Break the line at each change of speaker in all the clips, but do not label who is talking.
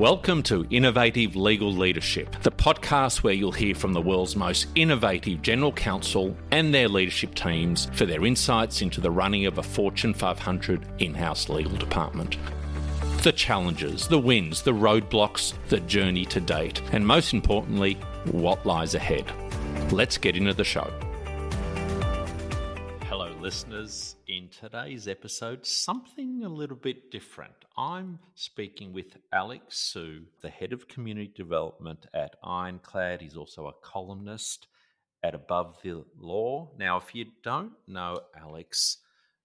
Welcome to Innovative Legal Leadership, the podcast where you'll hear from the world's most innovative general counsel and their leadership teams for their insights into the running of a Fortune 500 in house legal department. The challenges, the wins, the roadblocks, the journey to date, and most importantly, what lies ahead. Let's get into the show. Hello, listeners. In today's episode, something a little bit different. I'm speaking with Alex Su, the head of community development at Ironclad. He's also a columnist at Above the Law. Now, if you don't know Alex,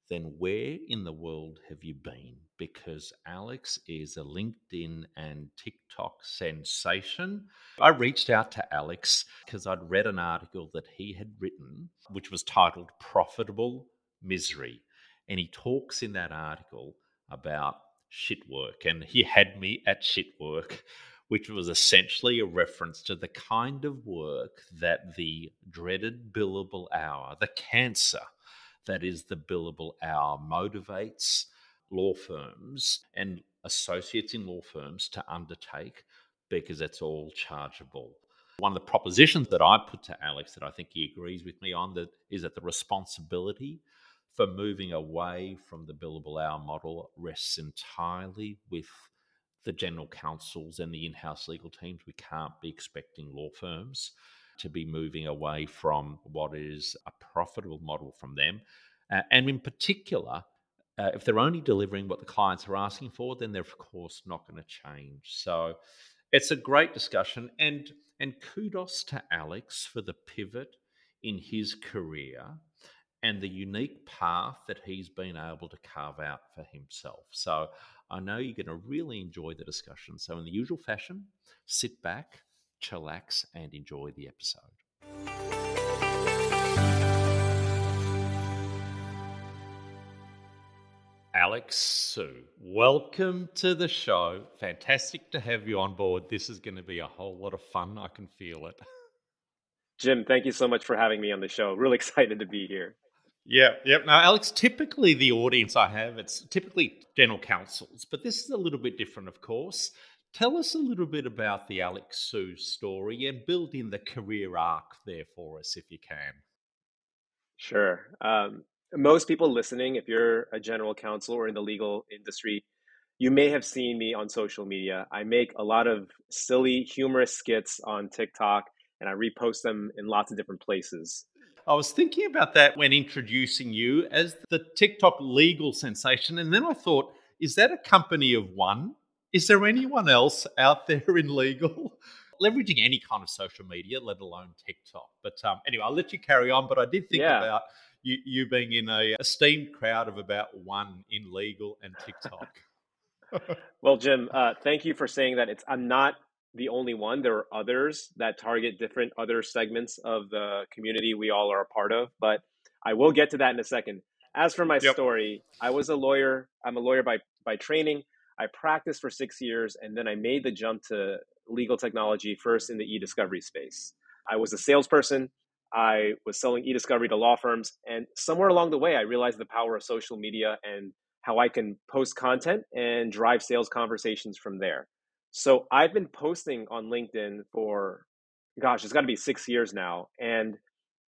then where in the world have you been? Because Alex is a LinkedIn and TikTok sensation. I reached out to Alex because I'd read an article that he had written, which was titled Profitable Misery. And he talks in that article about shit work. And he had me at shit work, which was essentially a reference to the kind of work that the dreaded billable hour, the cancer that is the billable hour, motivates law firms and associates in law firms to undertake because it's all chargeable. One of the propositions that I put to Alex that I think he agrees with me on that is that the responsibility for moving away from the billable hour model rests entirely with the general counsels and the in-house legal teams. We can't be expecting law firms to be moving away from what is a profitable model from them. Uh, and in particular, uh, if they're only delivering what the clients are asking for, then they're of course not going to change. So it's a great discussion, and and kudos to Alex for the pivot in his career and the unique path that he's been able to carve out for himself. So I know you're going to really enjoy the discussion. So in the usual fashion, sit back, chillax, and enjoy the episode. Alex Su, welcome to the show. Fantastic to have you on board. This is going to be a whole lot of fun. I can feel it.
Jim, thank you so much for having me on the show. Really excited to be here.
Yeah, yep. Now, Alex, typically the audience I have, it's typically general counsels, but this is a little bit different, of course. Tell us a little bit about the Alex Su story and build in the career arc there for us if you can.
Sure. Um, most people listening, if you're a general counsel or in the legal industry, you may have seen me on social media. I make a lot of silly, humorous skits on TikTok and I repost them in lots of different places.
I was thinking about that when introducing you as the TikTok legal sensation. And then I thought, is that a company of one? Is there anyone else out there in legal leveraging any kind of social media, let alone TikTok? But um, anyway, I'll let you carry on. But I did think yeah. about you, you being in a esteemed crowd of about one in legal and TikTok.
well, Jim, uh, thank you for saying that. It's I'm not the only one. There are others that target different other segments of the community we all are a part of, but I will get to that in a second. As for my yep. story, I was a lawyer. I'm a lawyer by by training. I practiced for six years and then I made the jump to legal technology first in the e discovery space. I was a salesperson. I was selling e discovery to law firms. And somewhere along the way, I realized the power of social media and how I can post content and drive sales conversations from there. So I've been posting on LinkedIn for, gosh, it's got to be six years now. And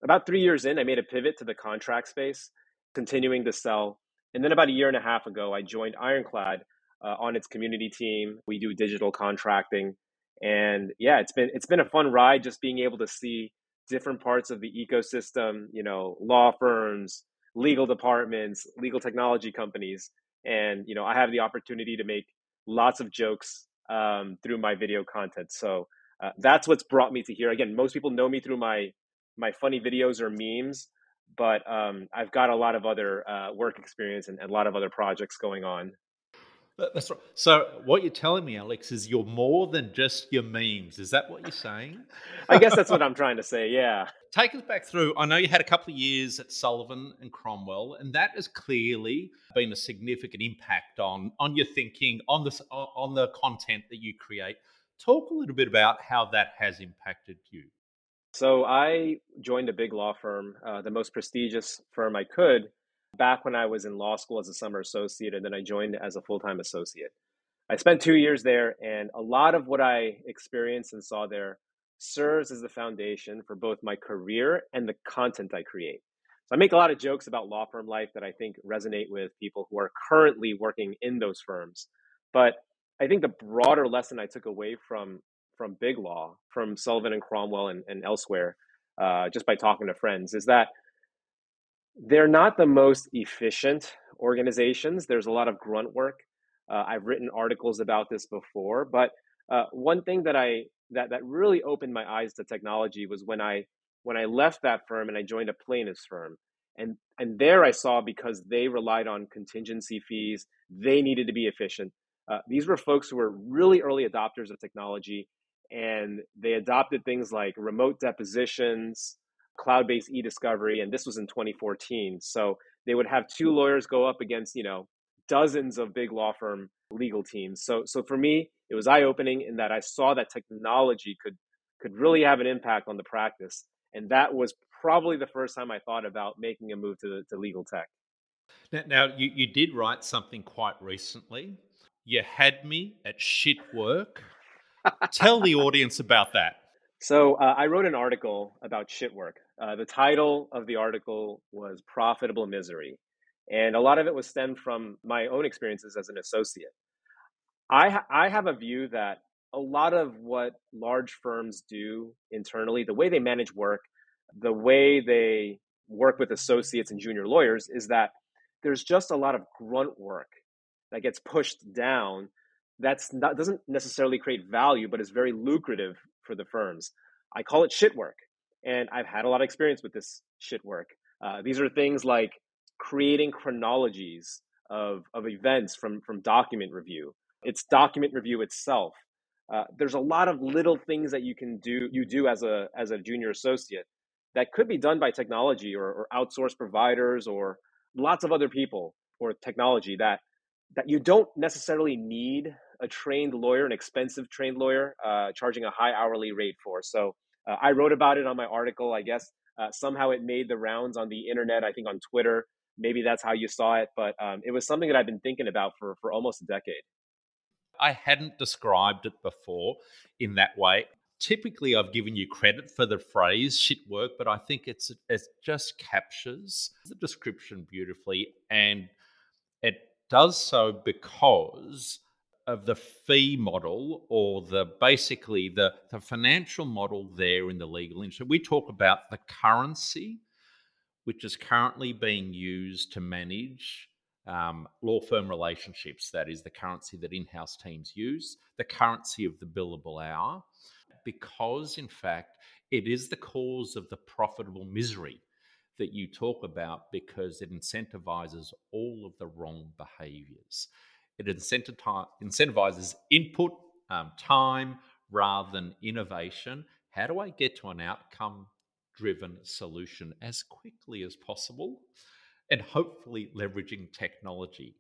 about three years in, I made a pivot to the contract space, continuing to sell. And then about a year and a half ago, I joined Ironclad, uh, on its community team. We do digital contracting, and yeah, it's been it's been a fun ride just being able to see different parts of the ecosystem. You know, law firms, legal departments, legal technology companies, and you know, I have the opportunity to make lots of jokes um, through my video content. So uh, that's what's brought me to here. Again, most people know me through my my funny videos or memes, but um, I've got a lot of other uh, work experience and, and, a lot of other projects going on.
That's right. So what you're telling me, Alex, is you're more than just your memes. Is that what you're saying?
I guess that's what I'm trying to say. Yeah.
Take us back through. I know you had a couple of years at Sullivan and Cromwell, and that has clearly been a significant impact on on your thinking, on the on the content that you create. Talk a little bit about how that has impacted you.
So I joined a big law firm, uh, the most prestigious firm I could, back when I was in law school as a summer associate, and then I joined as a full time associate. I spent two years there, and a lot of what I experienced and saw there serves as the foundation for both my career and the content I create. So I make a lot of jokes about law firm life that I think resonate with people who are currently working in those firms. But I think the broader lesson I took away from from big law, from Sullivan and Cromwell and, and elsewhere, uh, just by talking to friends, is that they're not the most efficient organizations. There's a lot of grunt work. Uh, I've written articles about this before, but uh, one thing that I that that really opened my eyes to technology was when I when I left that firm and I joined a plaintiff's firm. And and there I saw because they relied on contingency fees, they needed to be efficient. Uh, these were folks who were really early adopters of technology, and they adopted things like remote depositions, cloud-based e-discovery, and this was in 2014. So they would have two lawyers go up against you know dozens of big law firm legal teams. So so for me, it was eye-opening in that I saw that technology could could really have an impact on the practice. And that was probably the first time I thought about making a move to, to legal tech.
Now, now you, you did write something quite recently. You had me at shit work. Tell the audience about that.
So uh, I wrote an article about shit work. Uh, the title of the article was Profitable Misery. And a lot of it was stemmed from my own experiences as an associate. I, ha- I have a view that a lot of what large firms do internally, the way they manage work, the way they work with associates and junior lawyers, is that there's just a lot of grunt work that gets pushed down that's not doesn't necessarily create value but is very lucrative for the firms i call it shit work and i've had a lot of experience with this shit work uh, these are things like creating chronologies of, of events from, from document review. It's document review itself. Uh, there's a lot of little things that you can do you do as a as a junior associate that could be done by technology or, or outsourced providers or lots of other people or technology that that you don't necessarily need a trained lawyer, an expensive trained lawyer, uh, charging a high hourly rate for. So uh, I wrote about it on my article. I guess uh, somehow it made the rounds on the internet. I think on Twitter maybe that's how you saw it, but um, it was something that I've been thinking about for for almost a decade.
I hadn't described it before in that way. Typically, I've given you credit for the phrase "shit work," but I think it's it just captures the description beautifully, and it does so because of the fee model or the basically the, the financial model there in the legal industry. We talk about the currency which is currently being used to manage um, law firm relationships. That is the currency that in house teams use, the currency of the billable hour, because in fact, it is the cause of the profitable misery that you talk about because it incentivizes all of the wrong behaviors. It incentivizes input, um, time, rather than innovation. How do I get to an outcome driven solution as quickly as possible and hopefully leveraging technology.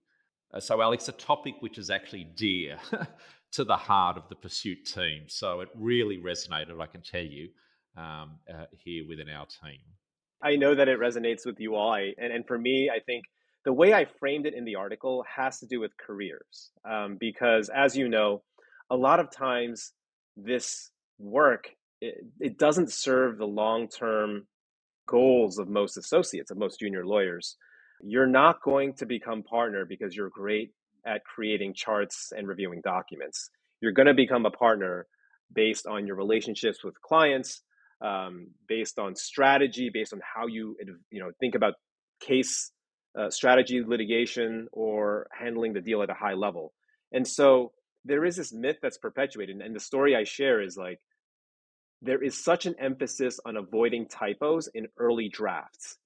Uh, so, Alex, a topic which is actually dear to the heart of the Pursuit team. So, it really resonated, I can tell you, um, uh, here within our team.
I know that it resonates with you all. I, and, and for me, I think the way I framed it in the article has to do with careers. Um, because, as you know, a lot of times this work it, it doesn't serve the long term goals of most associates, of most junior lawyers. You're not going to become partner because you're great at creating charts and reviewing documents. You're going to become a partner based on your relationships with clients, um, based on strategy, based on how you you know think about case uh, strategy, litigation, or handling the deal at a high level. And so there is this myth that's perpetuated, and the story I share is like there is such an emphasis on avoiding typos in early drafts.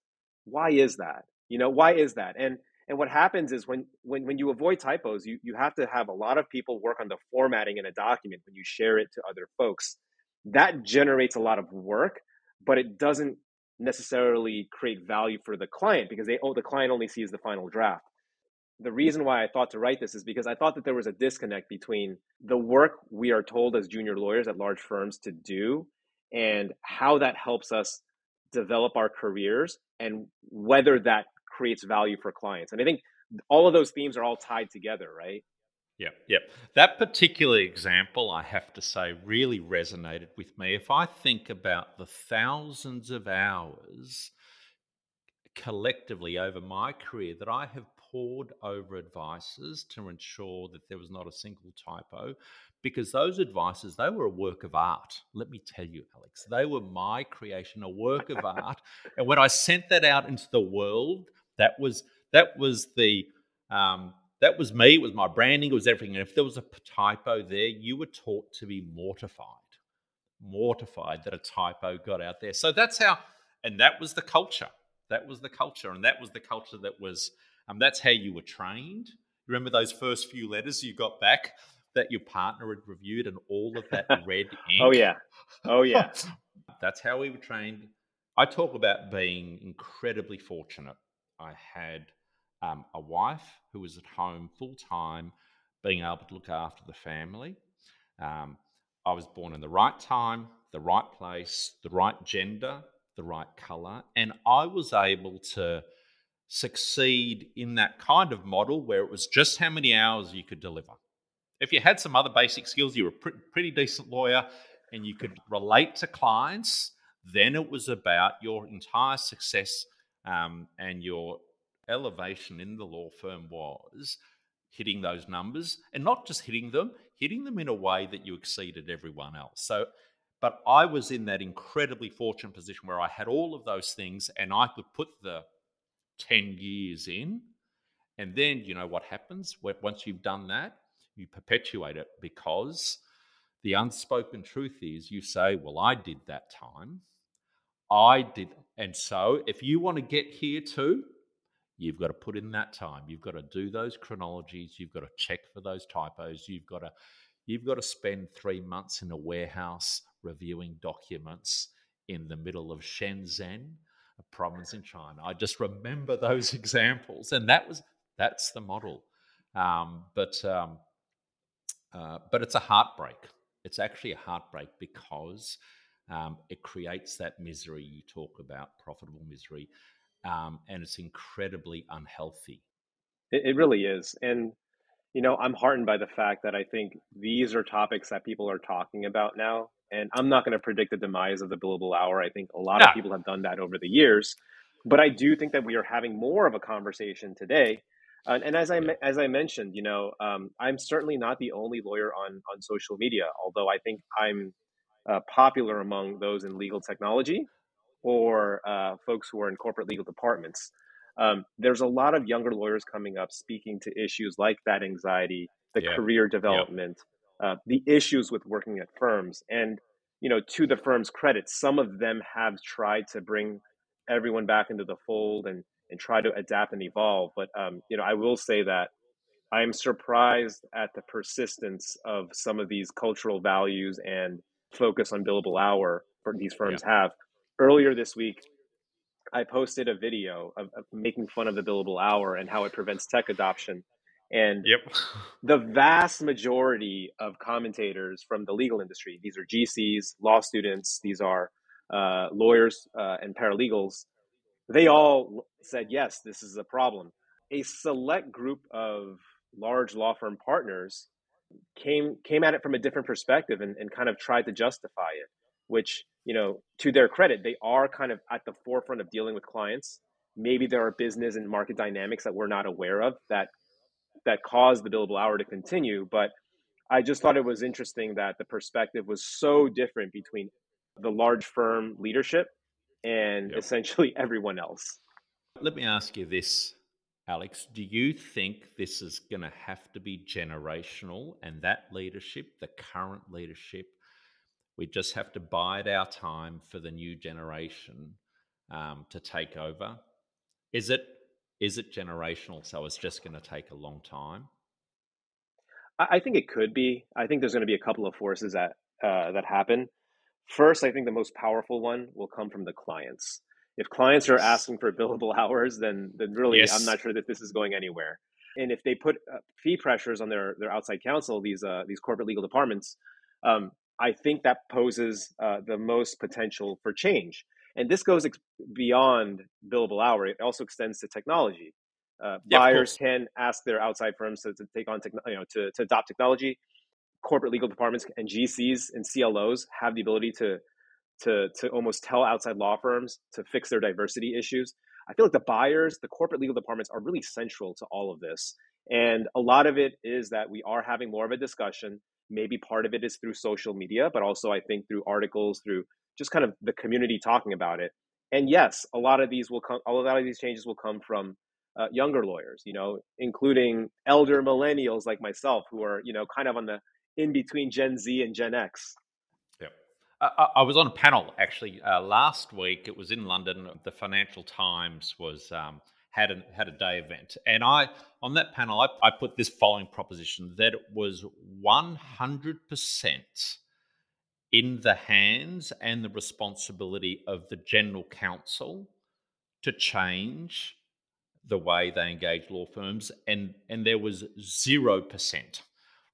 Why is that? You know, why is that? And and what happens is when when when you avoid typos, you you have to have a lot of people work on the formatting in a document when you share it to other folks. That generates a lot of work, but it doesn't necessarily create value for the client because they oh the client only sees the final draft the reason why I thought to write this is because I thought that there was a disconnect between the work we are told as junior lawyers at large firms to do and how that helps us develop our careers and whether that creates value for clients. And I think all of those themes are all tied together, right?
Yep, yep. That particular example, I have to say, really resonated with me. If I think about the thousands of hours collectively over my career that I have poured over advices to ensure that there was not a single typo, because those advices, they were a work of art. Let me tell you, Alex, they were my creation, a work of art. And when I sent that out into the world, that was that was the um, that was me. It was my branding. It was everything. And if there was a typo there, you were taught to be mortified, mortified that a typo got out there. So that's how, and that was the culture. That was the culture, and that was the culture that was. Um, that's how you were trained. Remember those first few letters you got back that your partner had reviewed, and all of that red ink.
oh yeah, oh yeah.
that's how we were trained. I talk about being incredibly fortunate. I had um, a wife who was at home full time, being able to look after the family. Um, I was born in the right time, the right place, the right gender, the right color, and I was able to succeed in that kind of model where it was just how many hours you could deliver. If you had some other basic skills, you were a pretty decent lawyer and you could relate to clients, then it was about your entire success um, and your elevation in the law firm was hitting those numbers and not just hitting them, hitting them in a way that you exceeded everyone else. So, but I was in that incredibly fortunate position where I had all of those things and I could put the 10 years in. And then, you know what happens? Once you've done that, you perpetuate it because the unspoken truth is you say, Well, I did that time. I did. And so if you want to get here too, You've got to put in that time. You've got to do those chronologies. You've got to check for those typos. You've got to you've got to spend three months in a warehouse reviewing documents in the middle of Shenzhen, a province in China. I just remember those examples, and that was that's the model. Um, but um, uh, but it's a heartbreak. It's actually a heartbreak because um, it creates that misery you talk about, profitable misery um, and it's incredibly unhealthy.
It, it really is, and you know, I'm heartened by the fact that I think these are topics that people are talking about now. And I'm not going to predict the demise of the billable hour. I think a lot no. of people have done that over the years, but I do think that we are having more of a conversation today. Uh, and as I as I mentioned, you know, um, I'm certainly not the only lawyer on on social media. Although I think I'm uh, popular among those in legal technology or uh, folks who are in corporate legal departments. Um, there's a lot of younger lawyers coming up speaking to issues like that anxiety, the yeah. career development, uh, the issues with working at firms. And, you know, to the firm's credit, some of them have tried to bring everyone back into the fold and, and try to adapt and evolve. But, um, you know, I will say that I'm surprised at the persistence of some of these cultural values and focus on billable hour for these firms yeah. have earlier this week, I posted a video of, of, making fun of the billable hour and how it prevents tech adoption. And
yep.
the vast majority of commentators from the legal industry, these are GCs, law students, these are uh, lawyers uh, and paralegals, they all said, yes, this is a problem. A select group of large law firm partners came came at it from a different perspective and, and kind of tried to justify it, which you know, to their credit, they are kind of at the forefront of dealing with clients. Maybe there are business and market dynamics that we're not aware of that that cause the billable hour to continue. But I just thought it was interesting that the perspective was so different between the large firm leadership and yep. essentially everyone else.
Let me ask you this, Alex. Do you think this is going to have to be generational and that leadership, the current leadership, we just have to bide our time for the new generation um, to take over. Is it is it generational? So it's just going to take a long time.
I think it could be. I think there's going to be a couple of forces that uh, that happen. First, I think the most powerful one will come from the clients. If clients are asking for billable hours, then then really, yes. I'm not sure that this is going anywhere. And if they put uh, fee pressures on their their outside counsel, these uh, these corporate legal departments, um, I think that poses uh, the most potential for change. And this goes ex- beyond billable hour. It also extends to technology. Uh, yeah, buyers can ask their outside firms to, to take on, techn- you know, to, to adopt technology. Corporate legal departments and GCs and CLOs have the ability to, to, to almost tell outside law firms to fix their diversity issues. I feel like the buyers, the corporate legal departments are really central to all of this. And a lot of it is that we are having more of a discussion. Maybe part of it is through social media, but also I think through articles, through just kind of the community talking about it. And yes, a lot of these will come. A lot of these changes will come from uh, younger lawyers, you know, including elder millennials like myself, who are you know kind of on the in between Gen Z and Gen X.
Yeah, I, I was on a panel actually uh, last week. It was in London. The Financial Times was um, had a had a day event, and I on that panel I, I put this following proposition that it was one hundred percent in the hands and the responsibility of the general counsel to change the way they engage law firms. And and there was 0%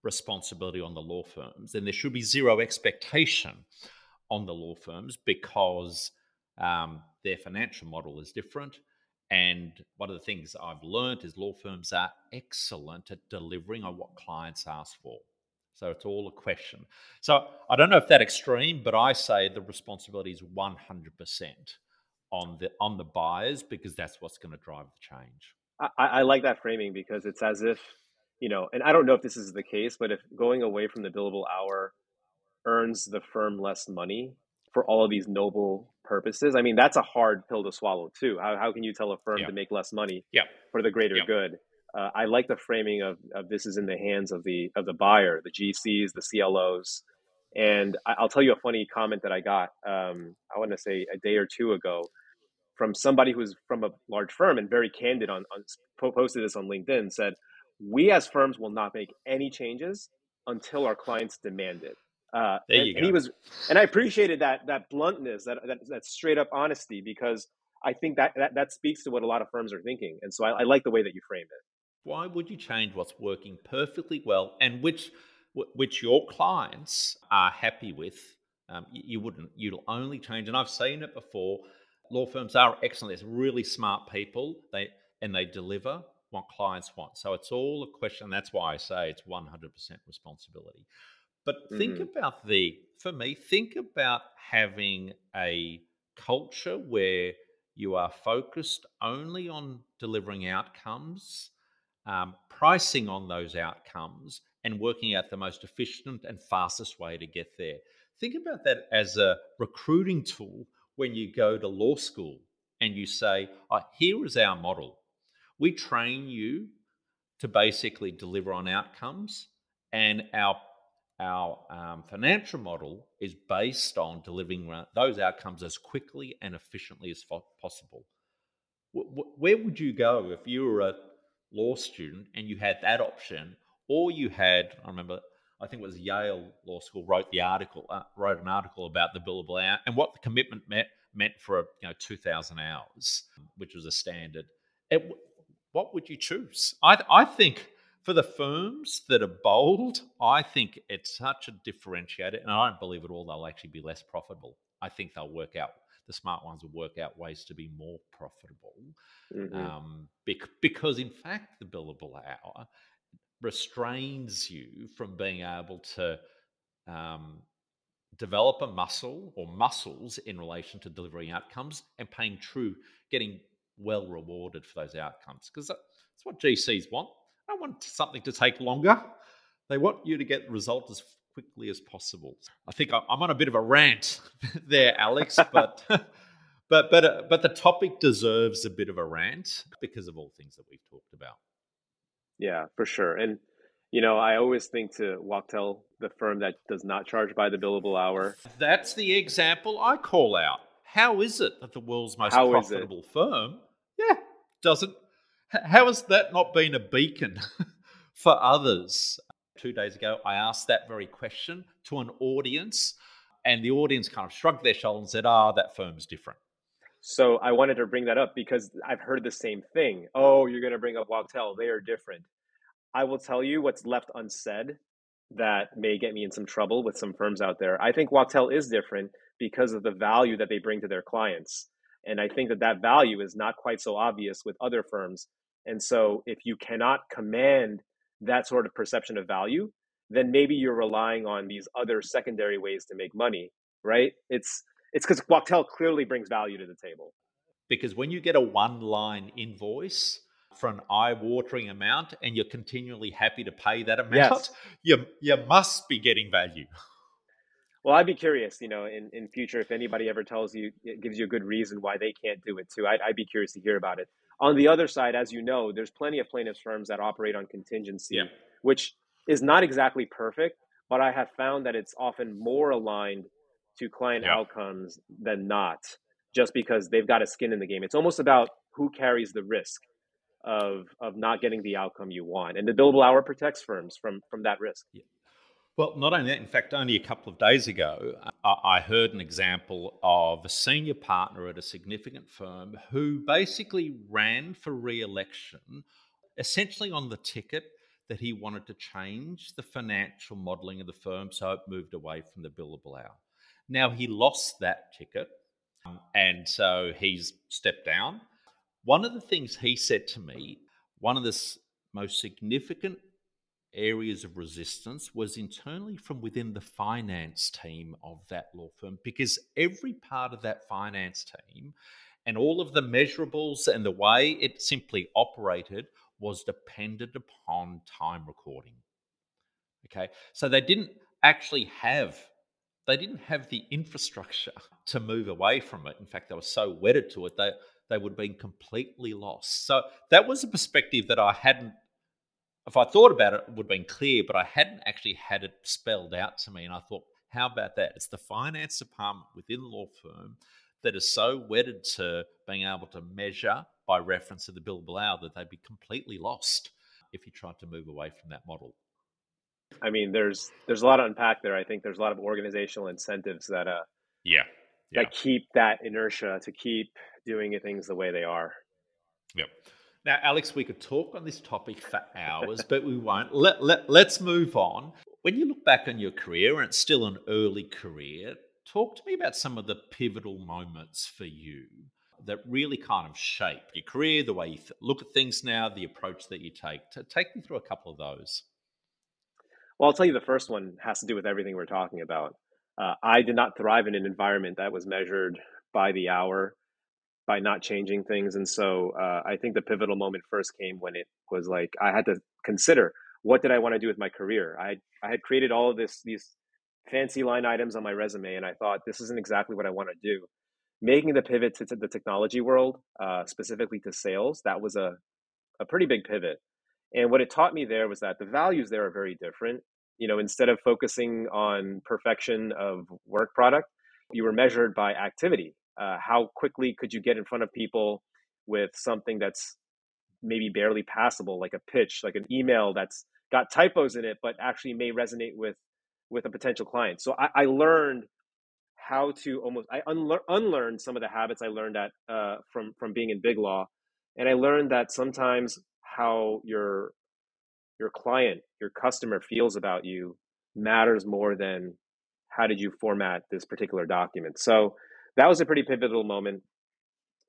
responsibility on the law firms. And there should be zero expectation on the law firms because um, their financial model is different and one of the things i've learned is law firms are excellent at delivering on what clients ask for so it's all a question. So I don't know if that extreme, but I say the responsibility is 100% on the on the buyers because that's what's going to drive the change.
I, I like that framing because it's as if, you know, and I don't know if this is the case, but if going away from the billable hour earns the firm less money for all of these noble purposes, I mean, that's a hard pill to swallow too. How, how can you tell a firm yeah. to make less money
yeah.
for the greater yeah. good? uh, I like the framing of, of this is in the hands of the of the buyer, the GCs, the CLOs. And I, will tell you a funny comment that I got. Um, I want to say a day or two ago from somebody who's from a large firm and very candid on, on posted this on LinkedIn. Said, "We as firms will not make any changes until our clients demand it."
Uh, there you and, go.
and he was, and I appreciated that that bluntness, that that, that straight up honesty, because I think that, that that speaks to what a lot of firms are thinking. And so I, I like the way that you framed it.
Why would you change what's working perfectly well and which which your clients are happy with? Um, you, wouldn't. You'll only change, and I've seen it before. Law firms are excellent. They're really smart people. They and they deliver what clients want. So it's all a question. That's why I say it's 100% responsibility. But think mm-hmm. about the, for me, think about having a culture where you are focused only on delivering outcomes um, pricing on those outcomes and working out the most efficient and fastest way to get there. Think about that as a recruiting tool when you go to law school and you say, oh, here is our model. We train you to basically deliver on outcomes, and our our um, financial model is based on delivering those outcomes as quickly and efficiently as possible. Where would you go if you were a law student and you had that option, or you had, I remember, I think it was Yale Law School wrote the article, uh, wrote an article about the billable hour and what the commitment meant, meant for you know 2,000 hours, which was a standard. It, what would you choose? I, I think for the firms that are bold, I think it's such a differentiator, and I don't believe at all they'll actually be less profitable. I think they'll work out the smart ones will work out ways to be more profitable. Mm-hmm. Um, bec- because, in fact, the billable hour restrains you from being able to um, develop a muscle or muscles in relation to delivering outcomes and paying true, getting well rewarded for those outcomes. Because that's what GCs want. I want something to take longer. They want you to get the result as quickly as possible. I think I'm on a bit of a rant there, Alex, but but but uh, but the topic deserves a bit of a rant because of all things that we've talked about.
Yeah, for sure. And you know, I always think to Wachtell, the firm that does not charge by the billable hour.
That's the example I call out. How is it that the world's most How profitable firm, yeah, doesn't? How has that not been a beacon for others? two days ago, I asked that very question to an audience, and the audience kind of shrugged their shoulders and said, "Ah, oh, that firm's different."
So I wanted to bring that up because I've heard the same thing. Oh, you're going to bring up Wachtell; they are different. I will tell you what's left unsaid that may get me in some trouble with some firms out there. I think Wachtell is different because of the value that they bring to their clients. And I think that that value is not quite so obvious with other firms. And so if you cannot command that sort of perception of value, then maybe you're relying on these other secondary ways to make money, right? It's it's because Wachtell clearly brings value to the table.
Because when you get a one line invoice for an eye watering amount and you're continually happy to pay that amount, yes. you, you must be getting value.
Well, I'd be curious, you know, in, in future, if anybody ever tells you, it gives you a good reason why they can't do it too, I'd, I'd be curious to hear about it. On the other side, as you know, there's plenty of plaintiffs firms that operate on contingency, yeah. which is not exactly perfect, but I have found that it's often more aligned to client yeah. outcomes than not, just because they've got a skin in the game. It's almost about who carries the risk of of not getting the outcome you want, and the billable hour protects firms from from that risk.
Well, not only that, in fact, only a couple of days ago, I heard an example of a senior partner at a significant firm who basically ran for re election essentially on the ticket that he wanted to change the financial modelling of the firm so it moved away from the billable hour. Now, he lost that ticket, um, and so he's stepped down. One of the things he said to me, one of the most significant areas of resistance was internally from within the finance team of that law firm because every part of that finance team and all of the measurables and the way it simply operated was dependent upon time recording. Okay, so they didn't actually have they didn't have the infrastructure to move away from it. In fact, they were so wedded to it they they would have been completely lost. So that was a perspective that I hadn't if I thought about it, it would have been clear, but I hadn't actually had it spelled out to me. And I thought, how about that? It's the finance department within the law firm that is so wedded to being able to measure by reference to the billable hour that they'd be completely lost if you tried to move away from that model.
I mean, there's there's a lot to unpack there. I think there's a lot of organizational incentives that uh
yeah,
yeah. that keep that inertia to keep doing things the way they are.
Yep. Now, Alex, we could talk on this topic for hours, but we won't. Let, let, let's move on. When you look back on your career, and it's still an early career, talk to me about some of the pivotal moments for you that really kind of shape your career, the way you th- look at things now, the approach that you take. To take me through a couple of those.
Well, I'll tell you the first one has to do with everything we're talking about. Uh, I did not thrive in an environment that was measured by the hour by not changing things. And so uh, I think the pivotal moment first came when it was like I had to consider what did I want to do with my career. I I had created all of this these fancy line items on my resume, and I thought this isn't exactly what I want to do. Making the pivot to, to the technology world, uh, specifically to sales, that was a a pretty big pivot. And what it taught me there was that the values there are very different. You know, instead of focusing on perfection of work product, you were measured by activity uh, how quickly could you get in front of people with something that's maybe barely passable like a pitch like an email that's got typos in it but actually may resonate with with a potential client? So i, I learned how to almost i unlear, unlearned some of the habits i learned at uh, from from being in big law and i learned that sometimes how your your client your customer feels about you matters more than how did you format this particular document. So that was a pretty pivotal moment.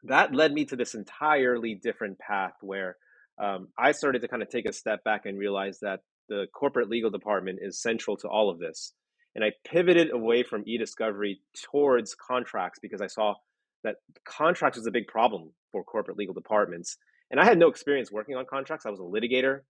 That led me to this entirely different path where um, I started to kind of take a step back and realize that the corporate legal department is central to all of this. And I pivoted away from e-discovery towards contracts because I saw that contracts was a big problem for corporate legal departments. And I had no experience working on contracts. I was a litigator,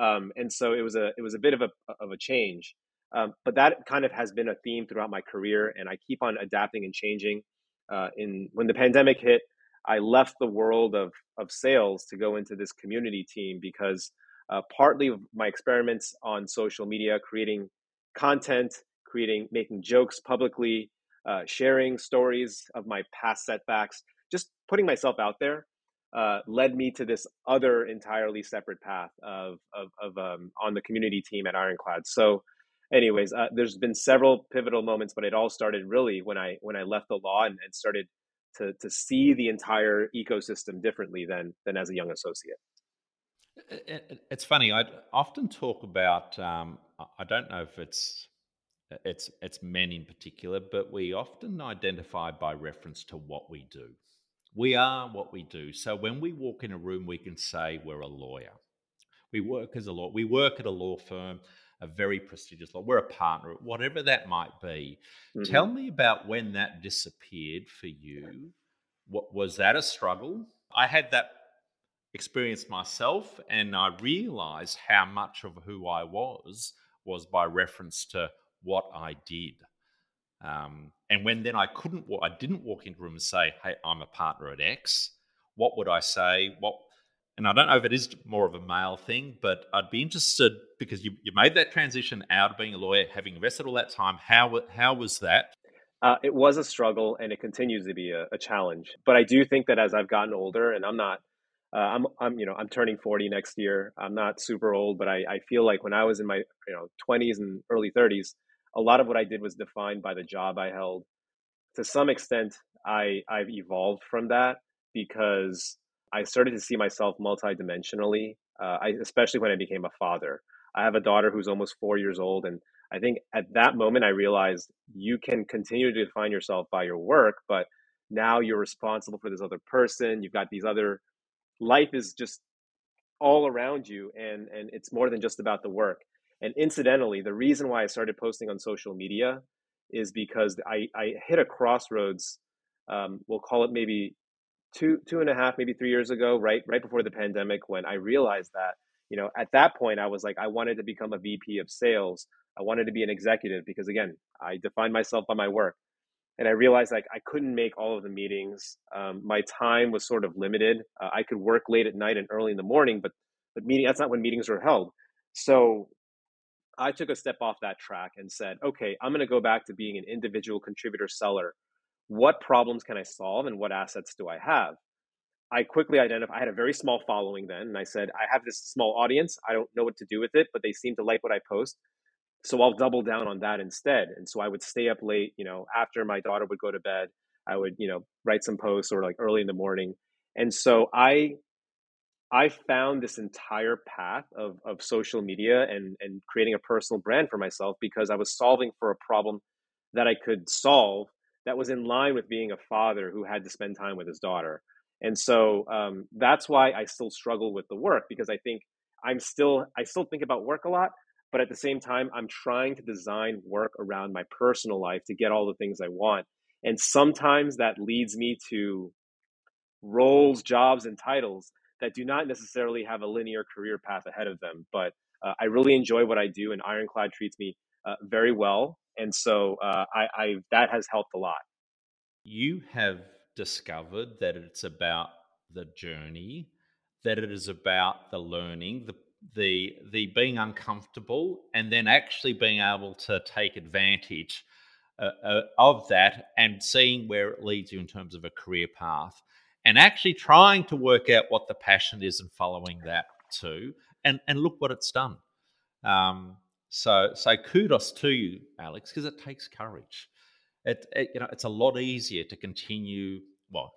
um, and so it was a it was a bit of a of a change. Um, but that kind of has been a theme throughout my career, and I keep on adapting and changing uh, in when the pandemic hit, I left the world of of sales to go into this community team because uh, partly my experiments on social media, creating content, creating making jokes publicly, uh, sharing stories of my past setbacks, just putting myself out there. Uh, led me to this other entirely separate path of of, of um, on the community team at Ironclad. So anyways, uh, there's been several pivotal moments, but it all started really when I when I left the law and, and started to to see the entire ecosystem differently than than as a young associate.
It's funny. I often talk about. Um, I don't know if it's it's it's men in particular, but we often identify by reference to what we do. We are what we do. So when we walk in a room, we can say we're a lawyer. We work as a law. We work at a law firm, a very prestigious law. We're a partner, whatever that might be. Mm-hmm. Tell me about when that disappeared for you. What was that a struggle? I had that experience myself, and I realized how much of who I was was by reference to what I did. Um, and when then I couldn't, I didn't walk into a room and say, "Hey, I'm a partner at X." What would I say? What? And I don't know if it is more of a male thing, but I'd be interested because you, you made that transition out of being a lawyer, having invested all that time. How how was that?
Uh, it was a struggle, and it continues to be a, a, challenge. But I do think that as I've gotten older, and I'm not, uh, I'm I'm you know I'm turning 40 next year. I'm not super old, but I, I feel like when I was in my you know 20s and early 30s, a lot of what I did was defined by the job I held. To some extent, I I've evolved from that because I started to see myself multidimensionally. Uh, I, especially when I became a father. I have a daughter who's almost four years old, and I think at that moment I realized you can continue to define yourself by your work, but now you're responsible for this other person. You've got these other life is just all around you, and and it's more than just about the work. And incidentally, the reason why I started posting on social media is because I, I hit a crossroads. Um, we'll call it maybe two two and a half, maybe three years ago, right right before the pandemic, when I realized that you know at that point I was like I wanted to become a VP of sales. I wanted to be an executive because again I defined myself by my work, and I realized like I couldn't make all of the meetings. Um, my time was sort of limited. Uh, I could work late at night and early in the morning, but but meeting that's not when meetings are held. So I took a step off that track and said, okay, I'm going to go back to being an individual contributor seller. What problems can I solve and what assets do I have? I quickly identified, I had a very small following then, and I said, I have this small audience. I don't know what to do with it, but they seem to like what I post. So I'll double down on that instead. And so I would stay up late, you know, after my daughter would go to bed. I would, you know, write some posts or like early in the morning. And so I I found this entire path of, of social media and, and creating a personal brand for myself because I was solving for a problem that I could solve that was in line with being a father who had to spend time with his daughter. And so um, that's why I still struggle with the work because I think I'm still, I still think about work a lot, but at the same time, I'm trying to design work around my personal life to get all the things I want. And sometimes that leads me to roles, jobs, and titles that do not necessarily have a linear career path ahead of them. But uh, I really enjoy what I do, and Ironclad treats me uh, very well, and so uh, I, I that has helped a lot.
You have discovered that it's about the journey, that it is about the learning, the the the being uncomfortable, and then actually being able to take advantage uh, uh, of that and seeing where it leads you in terms of a career path and actually trying to work out what the passion is and following that too. And and look what it's done. Um, so so kudos to you, Alex, because it takes courage. It, it, you know it's a lot easier to continue. Well,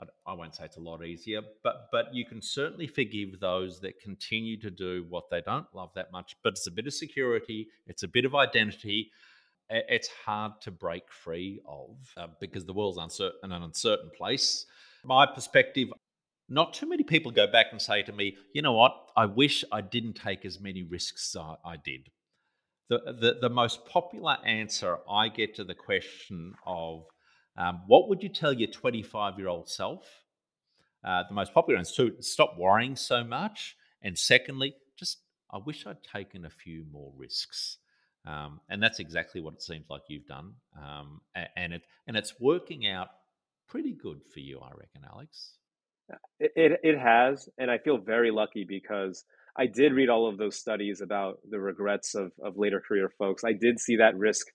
I, I won't say it's a lot easier, but but you can certainly forgive those that continue to do what they don't love that much. But it's a bit of security. It's a bit of identity it's hard to break free of uh, because the world's uncertain, an uncertain place my perspective, not too many people go back and say to me, you know what, I wish I didn't take as many risks as I, I did. The, the, the, most popular answer I get to the question of um, what would you tell your 25 year old self? Uh, the most popular answer to stop worrying so much. And secondly, just I wish I'd taken a few more risks. Um, and that's exactly what it seems like you've done. Um, and it and it's working out pretty good for you, I reckon, Alex.
It, it, it has, and I feel very lucky because I did read all of those studies about the regrets of, of later career folks. I did see that risk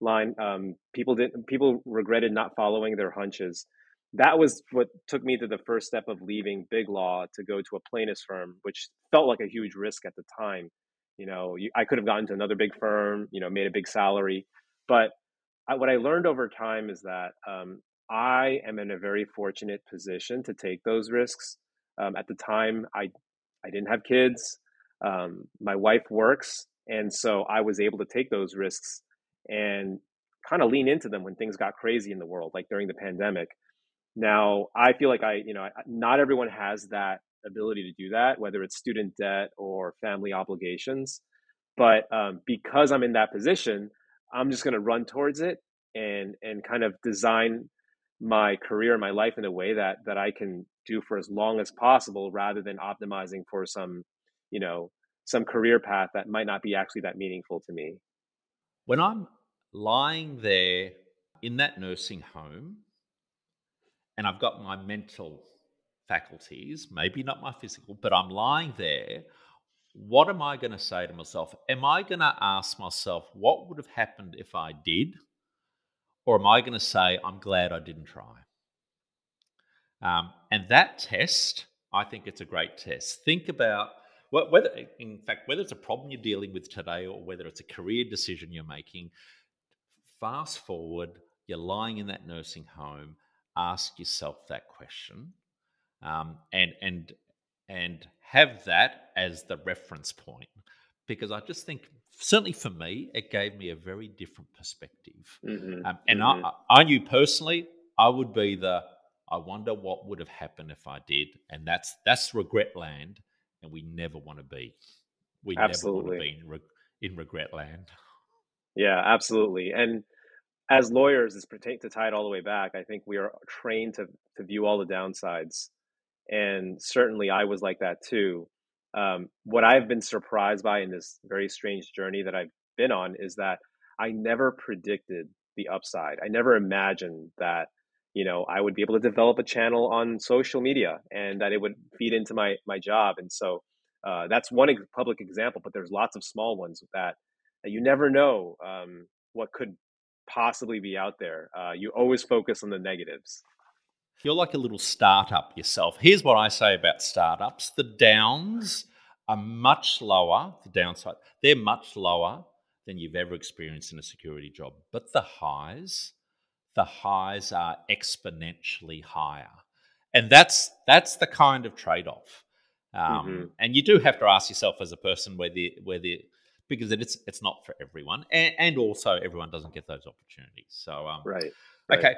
line. Um, people did people regretted not following their hunches. That was what took me to the first step of leaving big law to go to a plaintiff's firm, which felt like a huge risk at the time. You know, you, I could have gotten to another big firm, you know, made a big salary, but I, what I learned over time is that um, I am in a very fortunate position to take those risks. Um, at the time, I I didn't have kids. Um, my wife works, and so I was able to take those risks and kind of lean into them when things got crazy in the world, like during the pandemic. Now, I feel like I, you know, not everyone has that ability to do that, whether it's student debt or family obligations. But um, because I'm in that position, I'm just going to run towards it and and kind of design my career, my life in a way that that I can do for as long as possible, rather than optimizing for some, you know, some career path that might not be actually that meaningful to me.
When I'm lying there in that nursing home and I've got my mental faculties, maybe not my physical, but I'm lying there, what am I going to say to myself? Am I going to ask myself, what would have happened if I did? Or am I going to say, I'm glad I didn't try? Um, and that test, I think it's a great test. Think about whether, in fact, whether it's a problem you're dealing with today or whether it's a career decision you're making, fast forward, you're lying in that nursing home, ask yourself that question, um, and and and have that as the reference point, because I just think certainly for me, it gave me a very different perspective, mm-hmm. um, and mm-hmm. I, I knew personally I would be the I wonder what would have happened if I did, and that's that's regret land, and we never want to be. We absolutely. never want to be in, re- in regret land.
Yeah, absolutely, and as lawyers, is pertain to tie it all the way back. I think we are trained to to view all the downsides, and certainly I was like that too. Um, what I've been surprised by in this very strange journey that I've been on is that I never predicted the upside. I never imagined that you know I would be able to develop a channel on social media and that it would feed into my my job. And so uh, that's one public example, but there's lots of small ones that, that you never know um, what could possibly be out there. Uh, you always focus on the negatives.
You're like a little startup yourself. Here's what I say about startups the downs are much lower, the downside, they're much lower than you've ever experienced in a security job. But the highs, the highs are exponentially higher. And that's that's the kind of trade-off. Um, mm-hmm. And you do have to ask yourself as a person whether whether because it's it's not for everyone, and, and also everyone doesn't get those opportunities. So, um,
right,
right. okay.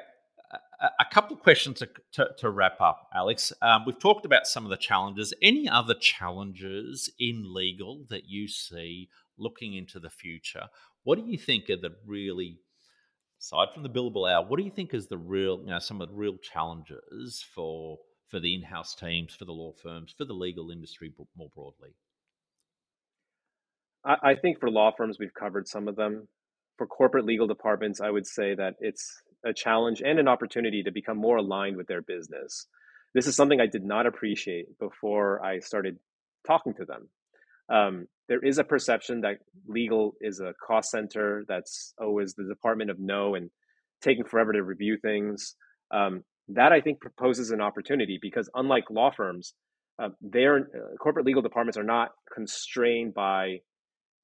A, couple of questions to, to, to wrap up, Alex. Um, we've talked about some of the challenges. Any other challenges in legal that you see looking into the future? What do you think are the really, aside from the billable hour, what do you think is the real, you know, some of the real challenges for for the in-house teams, for the law firms, for the legal industry more broadly?
I, I think for law firms, we've covered some of them. For corporate legal departments, I would say that it's a challenge and an opportunity to become more aligned with their business. This is something I did not appreciate before I started talking to them. Um, there is a perception that legal is a cost center that's always the department of no and taking forever to review things. Um, that I think proposes an opportunity because unlike law firms, uh, their uh, corporate legal departments are not constrained by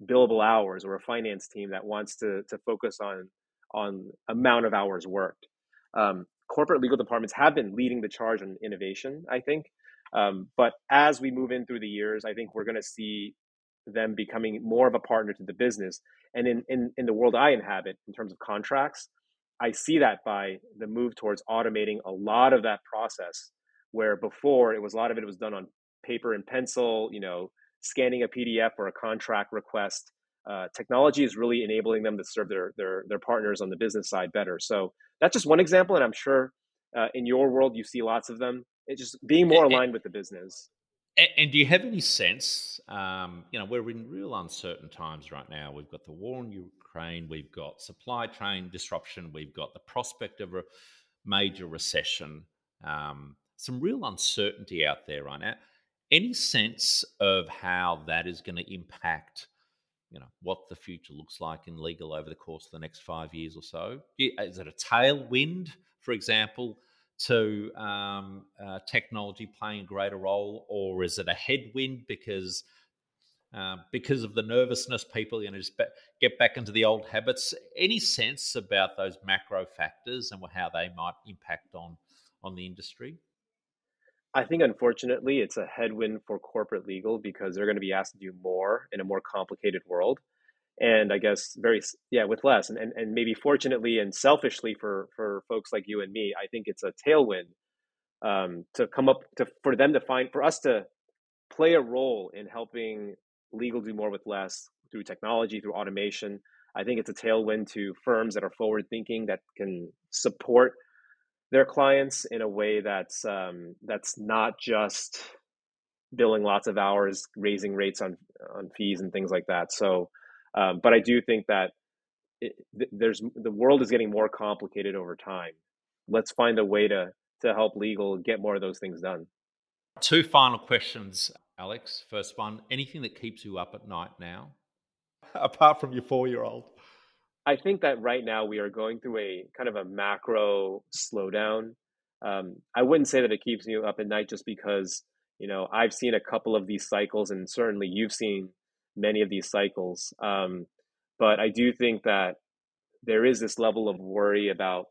billable hours or a finance team that wants to to focus on on amount of hours worked. Um, corporate legal departments have been leading the charge on innovation, I think. Um, but as we move in through the years, I think we're going to see them becoming more of a partner to the business. And in, in, in the world I inhabit, in terms of contracts, I see that by the move towards automating a lot of that process, where before it was a lot of it was done on paper and pencil, you know, scanning a PDF or a contract request. Uh, technology is really enabling them to serve their, their their partners on the business side better. So that's just one example, and I'm sure uh, in your world you see lots of them. It's just being more aligned with the business.
And, and do you have any sense? Um, you know, we're in real uncertain times right now. We've got the war in Ukraine, we've got supply chain disruption, we've got the prospect of a major recession. Um, some real uncertainty out there right now. Any sense of how that is going to impact, you know, what the future looks like in legal over the course of the next five years or so? Is it a tailwind, for example, to um, uh, technology playing a greater role, or is it a headwind because uh, because of the nervousness, people you know just get back into the old habits? Any sense about those macro factors and how they might impact on on the industry?
I think unfortunately it's a headwind for corporate legal because they're going to be asked to do more in a more complicated world. And I guess very yeah, with less. And, and and maybe fortunately and selfishly for for folks like you and me, I think it's a tailwind um, to come up to for them to find for us to play a role in helping legal do more with less through technology through automation i think it's a tailwind to firms that are forward thinking that can support their clients in a way that's um, that's not just billing lots of hours raising rates on on fees and things like that so um, but i do think that it, there's the world is getting more complicated over time let's find a way to to help legal get more of those things done.
Two final questions, Alex. First one anything that keeps you up at night now, apart from your four year old?
I think that right now we are going through a kind of a macro slowdown. Um, I wouldn't say that it keeps you up at night just because, you know, I've seen a couple of these cycles and certainly you've seen many of these cycles. Um, but I do think that there is this level of worry about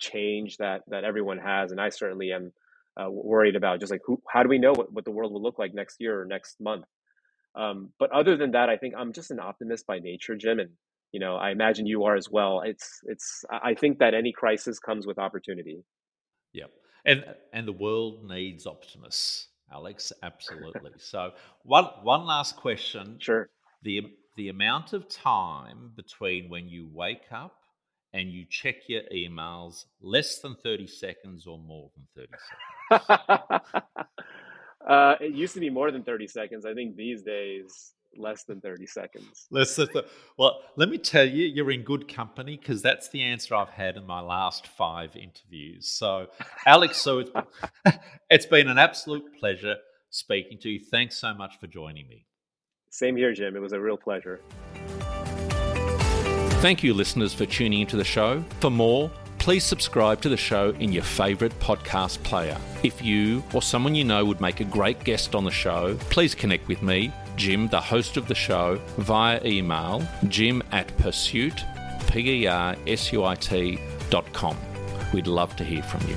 change that that everyone has, and I certainly am uh, worried about just like who, how do we know what, what the world will look like next year or next month. Um, but other than that, I think I'm just an optimist by nature, Jim, and you know I imagine you are as well. It's it's I think that any crisis comes with opportunity.
Yep, and and the world needs optimists, Alex. Absolutely. so one one last question.
Sure.
The the amount of time between when you wake up and you check your emails less than 30 seconds or more than 30 seconds?
uh, it used to be more than 30 seconds. I think these days, less than 30 seconds.
Less than th- well, let me tell you, you're in good company because that's the answer I've had in my last five interviews. So, Alex, so it's been, it's been an absolute pleasure speaking to you. Thanks so much for joining me.
Same here, Jim. It was a real pleasure.
Thank you, listeners, for tuning into the show. For more, please subscribe to the show in your favourite podcast player. If you or someone you know would make a great guest on the show, please connect with me, Jim, the host of the show, via email jim at pursuit, P-E-R-S-U-I-T dot com. We'd love to hear from you.